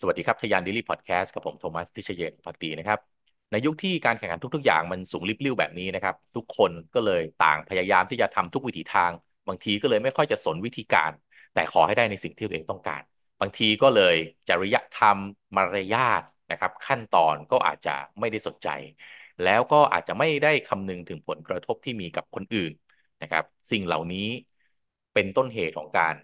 สวัสดีครับทะยาน Daily Podcast กับผมโทมัสทิชเยนพักดีนะครับ ในยุคที่การแข่งขันทุก ๆ อย่างมันสูงริบลิ่วแบบนี้นะครับ ทุกคนก็เลยต่างพยายามที่จะทำทุกวิถีทาง บางทีก็เลยไม่ค่อยจะสนวิธีการ แต่ขอให้ได้ในสิ่งที่ตัวเองต้องการ บางทีก็เลยจริยธรรมมารยาทนะครับ ขั้นตอนก็อาจจะไม่ได้สนใจ แล้วก็อาจจะไม่ได้คำนึงถึงผลกระทบที่มีกับคนอื่นนะครับ สิ่งเหล่านี้เป็นต้นเหตุของการ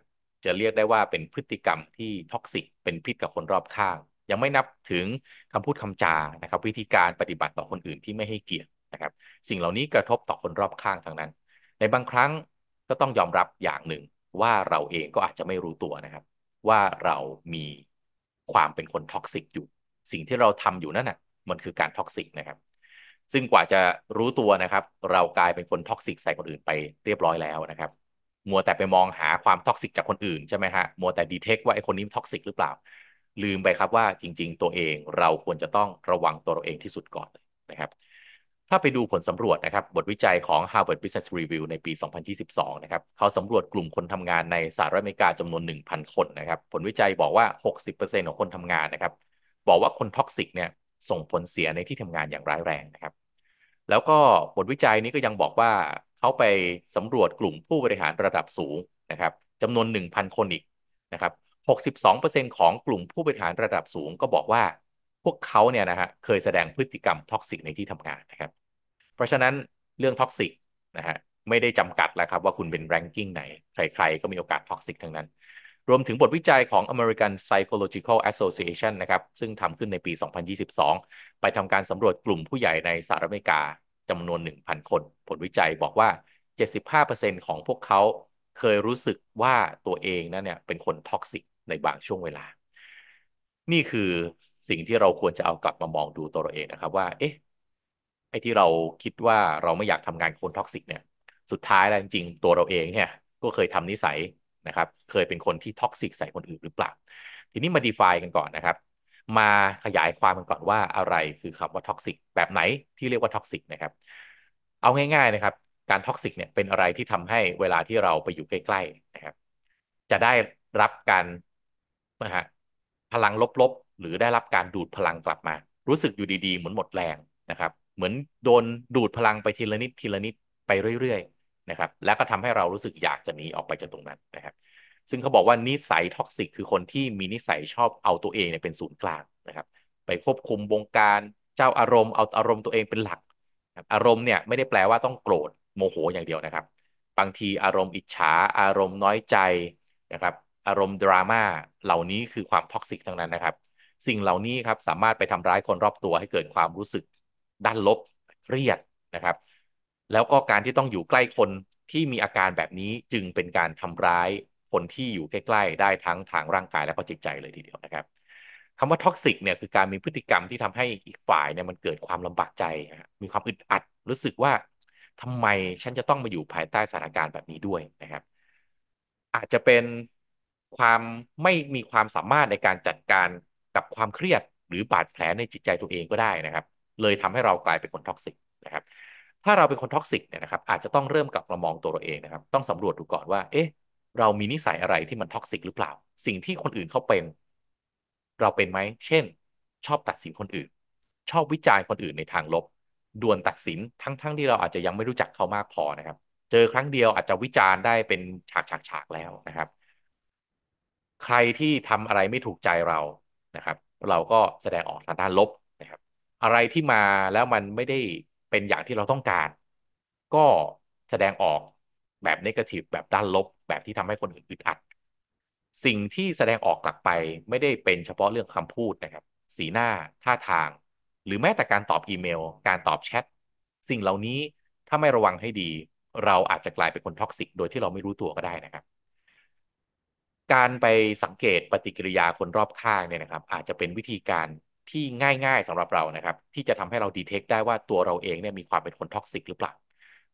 จะเรียกได้ว่าเป็นพฤติกรรมที่ toxic เป็นพิษกับคนรอบข้าง ยังไม่นับถึงคำพูดคำจานะครับ วิธีการปฏิบัติต่อคนอื่นที่ไม่ให้เกียรตินะครับ สิ่งเหล่านี้กระทบต่อคนรอบข้างทางนั้น ในบางครั้งก็ต้องยอมรับอย่างหนึ่งว่าเราเองก็อาจจะไม่รู้ตัวนะครับ ว่าเรามีความเป็นคน toxic อยู่ สิ่งที่เราทำอยู่นั่นน่ะมันคือการ toxic นะครับ ซึ่งกว่าจะรู้ตัวนะครับ เรากลายเป็นคน toxic ใส่คนอื่นไปเรียบร้อยแล้วนะครับ มัวแต่ไปมองหาความ toxic จากคนอื่นใช่ไหมฮะมัวแต่ detect ว่าไอ้คนนี้ toxic หรือเปล่า ลืมไปครับว่าจริง ๆ ตัวเองเราควรจะต้องระวังตัวเราเองที่สุดก่อนนะครับ ถ้าไปดูผลสำรวจนะครับ บทวิจัยของ Harvard Business Review ในปี 2022 นะครับเขาสำรวจกลุ่มคนทำงานในสหรัฐอเมริกาจำนวน 1,000 คนนะครับ ผลวิจัยบอกว่า 60%ของคนทำงานนะครับ บอกว่าคน toxic เนี่ยส่งผลเสียในที่ทำงานอย่างร้ายแรงนะครับแล้วก็บทวิจัยนี้ก็ยังบอกว่า เขาไปสำรวจกลุ่มผู้บริหารระดับสูงนะครับจำนวน 1,000 คนอีกนะครับ 62%ของกลุ่มผู้บริหารระดับสูงก็บอกว่า พวกเขาเนี่ยนะฮะเคยแสดงพฤติกรรม toxic ในที่ทำงานนะครับ เพราะฉะนั้นเรื่อง toxic นะฮะไม่ได้จำกัดแล้วครับว่าคุณเป็น ranking ไหน ใครๆ ก็มีโอกาส toxic ทั้งนั้น รวมถึงบทวิจัยของ American Psychological Association นะครับ ซึ่งทำขึ้นในปี 2022 ไปทำการสำรวจกลุ่มผู้ใหญ่ในสหรัฐอเมริกา จำนวน 1,000 คน ผลวิจัยบอกว่า 75%ของพวกเขาเคยรู้สึกว่าตัวเองนั้นเนี่ยเป็นคน toxic ในบางช่วงเวลา นี่คือสิ่งที่เราควรจะเอากลับมามองดูตัวเราเองนะครับว่า เอ๊ะ ไอ้ที่เราคิดว่าเราไม่อยากทำงานคน toxic เนี่ย สุดท้ายแล้วจริงๆ ตัวเราเองเนี่ยก็เคยทำนิสัยนะครับ เคยเป็นคนที่ toxic ใส่คนอื่นหรือเปล่า ทีนี้มา define กันก่อนนะครับ มาขยายความกันก่อนว่าอะไรคือคำว่า toxic แบบไหนที่เรียกว่า toxic นะครับ เอาง่าย ๆนะครับ การ toxic เนี่ยเป็นอะไรที่ทำให้เวลาที่เราไปอยู่ใกล้ๆนะครับ จะได้รับการนะฮะพลังลบๆ หรือได้รับการดูดพลังกลับมา รู้สึกอยู่ดีๆ เหมือนหมดแรงนะครับ เหมือนโดนดูดพลังไปทีละนิดทีละนิดไปเรื่อยๆนะครับ แล้วก็ทำให้เรารู้สึกอยากจะหนีออกไปจากตรงนั้นนะครับ ซึ่งเขาบอกว่านิสัย toxic คือคนที่มีนิสัยชอบเอาตัวเองเนี่ยเป็นศูนย์กลางนะครับ ไปควบคุมบงการเจ้าอารมณ์เอาอารมณ์ตัวเองเป็นหลัก อารมณ์เนี่ยไม่ได้แปลว่าต้องโกรธโมโหอย่างเดียวนะครับ บางทีอารมณ์อิจฉาอารมณ์น้อยใจนะครับอารมณ์ดราม่าเหล่านี้คือความ toxic ทั้งนั้นนะครับ สิ่งเหล่านี้ครับสามารถไปทำร้ายคนรอบตัวให้เกิดความรู้สึกด้านลบเครียดนะครับ แล้วก็การที่ต้องอยู่ใกล้คนที่มีอาการแบบนี้จึงเป็นการทำร้าย คนที่อยู่ใกล้ ๆ ได้ทั้งทางร่างกายและก็จิตใจเลยทีเดียวนะครับคำว่า toxic เนี่ยคือการมีพฤติกรรมที่ทำให้อีกฝ่ายเนี่ยมันเกิดความลำบากใจ มีความอึดอัด รู้สึกว่าทำไมฉันจะต้องมาอยู่ภายใต้สถานการณ์แบบนี้ด้วยนะครับ อาจจะเป็นความไม่มีความสามารถในการจัดการกับความเครียดหรือบาดแผลในจิตใจตัวเองก็ได้นะครับ เลยทำให้เรากลายเป็นคน toxic นะครับ ถ้าเราเป็นคน toxic เนี่ยนะครับ อาจจะต้องเริ่มกลับมามองตัวเราเองนะครับ ต้องสำรวจดูก่อนว่า เอ๊ะ เรามีนิสัยอะไรที่มัน toxic หรือเปล่า สิ่งที่คนอื่นเขาเป็น เราเป็นไหม เช่น ชอบตัดสินคนอื่น ชอบวิจารณ์คนอื่นในทางลบ ด่วนตัดสินทั้งๆทที่เราอาจจะยังไม่รู้จักเขามากพอนะครับ เจอครั้งเดียวอาจจะวิจารณ์ได้เป็นฉากๆแล้วนะครับ ใครที่ทำอะไรไม่ถูกใจเรานะครับ เราก็แสดงออกทางด้านลบนะครับ อะไรที่มาแล้วมันไม่ได้เป็นอย่างที่เราต้องการ ก็แสดงออก แบบนกาทีฟแบบด้านลบ แบบที่ทำให้คนอื่นอึดอัด สิ่งที่แสดงออกกลับไปไม่ได้เป็นเฉพาะเรื่องคำพูดนะครับ สีหน้าท่าทาง หรือแม้แต่การตอบอีเมล การตอบแชทสิ่งเหล่านี้ถ้าไม่ระวังให้ดี เราอาจจะกลายเป็นคน toxic โดยที่เราไม่รู้ตัวก็ได้นะครับการไปสังเกตปฏิกิริยาคนรอบข้างเนี่ยนะครับ อาจจะเป็นวิธีการที่ง่ายๆสำหรับเรานะครับ ที่จะทำให้เรา detect ได้ว่าตัวเราเองเนี่ยมีความเป็นคน toxic หรือเปล่า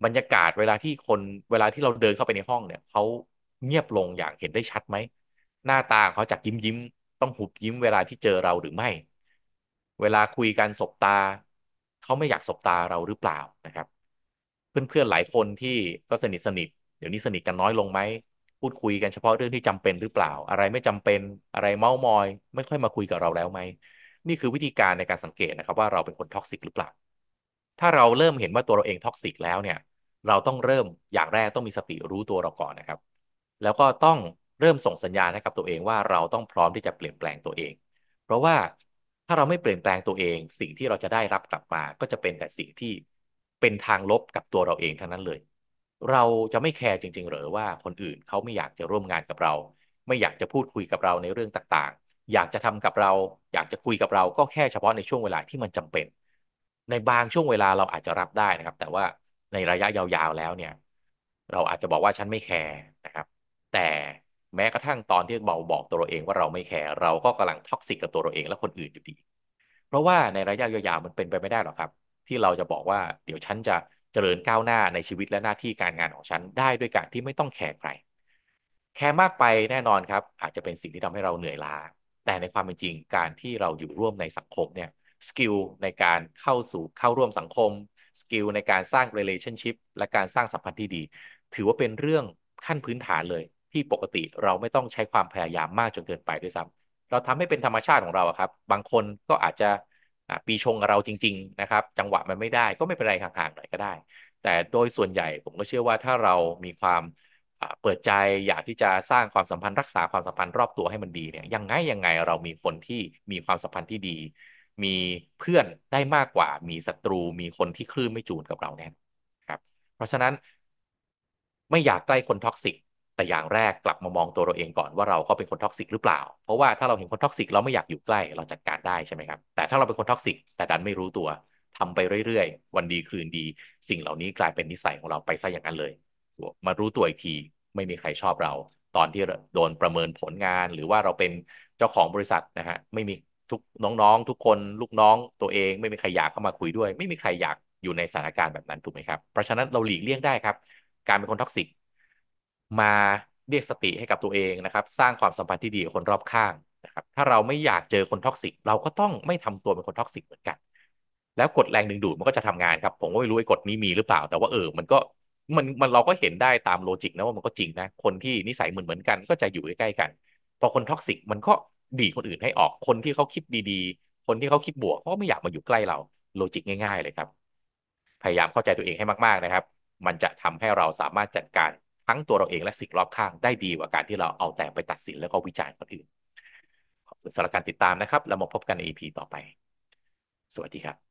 บรรยากาศเวลาที่คนเวลาที่เราเดินเข้าไปในห้องเนี่ยเขาเงียบลงอย่างเห็นได้ชัดไหม หน้าตาเขาจากยิ้มยิ้มต้องหุบยิ้มเวลาที่เจอเราหรือไม่ เวลาคุยกันสบตา เขาไม่อยากสบตาเราหรือเปล่านะครับ เพื่อนๆหลายคนที่ก็สนิทสนิทเดี๋ยวนี้สนิทกันน้อยลงไหมพูดคุยกันเฉพาะเรื่องที่จำเป็นหรือเปล่า อะไรไม่จำเป็นอะไรเม้าท์มอย ไม่ค่อยมาคุยกับเราแล้วไหมนี่คือวิธีการในการสังเกตนะครับว่าเราเป็นคน toxic หรือเปล่า ถ้าเราเริ่มเห็นว่าตัวเราเอง toxic แล้วเนี่ย เราต้องเริ่มอย่างแรกต้องมีสติรู้ตัวเราก่อนนะครับ แล้วก็ต้องเริ่มส่งสัญญาณให้กับตัวเองว่าเราต้องพร้อมที่จะเปลี่ยนแปลงตัวเอง เพราะว่าถ้าเราไม่เปลี่ยนแปลงตัวเอง สิ่งที่เราจะได้รับกลับมา ก็จะเป็นแต่สิ่งที่เป็นทางลบกับตัวเราเองทั้งนั้นเลย เราจะไม่แคร์จริง ๆ หรือว่าคนอื่นเขาไม่อยากจะร่วมงานกับเรา ไม่อยากจะพูดคุยกับเราในเรื่องต่างๆ อยากจะทำกับเรา อยากจะคุยกับเราก็แค่เฉพาะในช่วงเวลาที่มันจำเป็น ในบางช่วงเวลาเราอาจจะรับได้นะครับ แต่ว่า ในระยะยาวๆแล้วเนี่ย เราอาจจะบอกว่าฉันไม่แคร์นะครับ แต่แม้กระทั่งตอนที่เราบอกตัวเราเองว่าเราไม่แคร์เราก็กำลัง toxic กับตัวเราเองและคนอื่นอยู่ดี เพราะว่าในระยะยาวๆมันเป็นไปไม่ได้หรอกครับ ที่เราจะบอกว่าเดี๋ยวฉันจะเจริญก้าวหน้าในชีวิตและหน้าที่การงานของฉันได้ด้วยการที่ไม่ต้องแคร์ใคร แคร์มากไปแน่นอนครับ อาจจะเป็นสิ่งที่ทำให้เราเหนื่อยล้าแต่ในความเป็นจริงการที่เราอยู่ร่วมในสังคมเนี่ย skill ในการเข้าสู่เข้าร่วมสังคม skill ในการสร้าง relationship และการสร้างสัมพันธ์ที่ดี ถือว่าเป็นเรื่องขั้นพื้นฐานเลย ที่ปกติเราไม่ต้องใช้ความพยายามมากจนเกินไปด้วยซ้ำเราทำให้เป็นธรรมชาติของเราครับ บางคนก็อาจจะปีชงเราจริง ๆ นะครับ จังหวะมันไม่ได้ก็ไม่เป็นไรห่างๆหน่อยก็ได้ แต่โดยส่วนใหญ่ผมก็เชื่อว่าถ้าเรามีความเปิดใจอยากที่จะสร้างความสัมพันธ์รักษาความสัมพันธ์รอบตัวให้มันดีเนี่ยยังไงยังไงเรามีคนที่มีความสัมพันธ์ที่ดี มีเพื่อนได้มากกว่า มีศัตรูมีคนที่คลื่นไม่จูนกับเราแน่ครับ เพราะฉะนั้นไม่อยากใกล้คน toxic แต่อย่างแรกกลับมามองตัวเราเองก่อนว่าเราก็เป็นคน toxic หรือเปล่า เพราะว่าถ้าเราเห็นคน toxic เราไม่อยากอยู่ใกล้เราจัดการได้ใช่ไหมครับ แต่ถ้าเราเป็นคน toxic แต่ดันไม่รู้ตัวทำไปเรื่อยๆ วันดีคืนดี สิ่งเหล่านี้กลายเป็นนิสัยของเราไปซะอย่างนั้นเลย มารู้ตัวอีกทีไม่มีใครชอบเรา ตอนที่โดนประเมินผลงานหรือว่าเราเป็นเจ้าของบริษัทนะฮะไม่มี ทุกน้องๆ ทุกคนลูกน้องตัวเองไม่มีใครอยากเข้ามาคุยด้วย ไม่มีใครอยากอยู่ในสถานการณ์แบบนั้นถูกไหมครับเพราะฉะนั้นเราหลีกเลี่ยงได้ครับ การเป็นคน toxic มาเรียกสติให้กับตัวเองนะครับ สร้างความสัมพันธ์ที่ดีกับคนรอบข้างนะครับ ถ้าเราไม่อยากเจอคน toxic เราก็ต้องไม่ทำตัวเป็นคน toxic เหมือนกัน แล้วกฎแรงดึงดูดมันก็จะทำงานครับ ผมก็ไม่รู้ไอ้กฎนี้มีหรือเปล่า แต่ว่าเออมันก็มันมันเราก็เห็นได้ตาม logic นะว่ามันก็จริงนะคนที่นิสัยเหมือนเหมือนกันก็จะอยู่ใกล้ๆกัน พอคน toxic มันก็ ดีดคนอื่นให้ออกคนที่เขาคิดดีๆ คนที่เขาคิดบวกเขาก็ไม่อยากมาอยู่ใกล้เรา logic ง่าย ๆ เลยครับ พยายามเข้าใจตัวเองให้มากๆนะครับ มันจะทำให้เราสามารถจัดการทั้งตัวเราเองและสิ่งรอบข้างได้ดีกว่าการที่เราเอาแต่ไปตัดสินแล้วก็วิจารณ์คนอื่นขอบคุณสำหรับการติดตามนะครับ แล้วมาพบกันใน EP ต่อไป สวัสดีครับ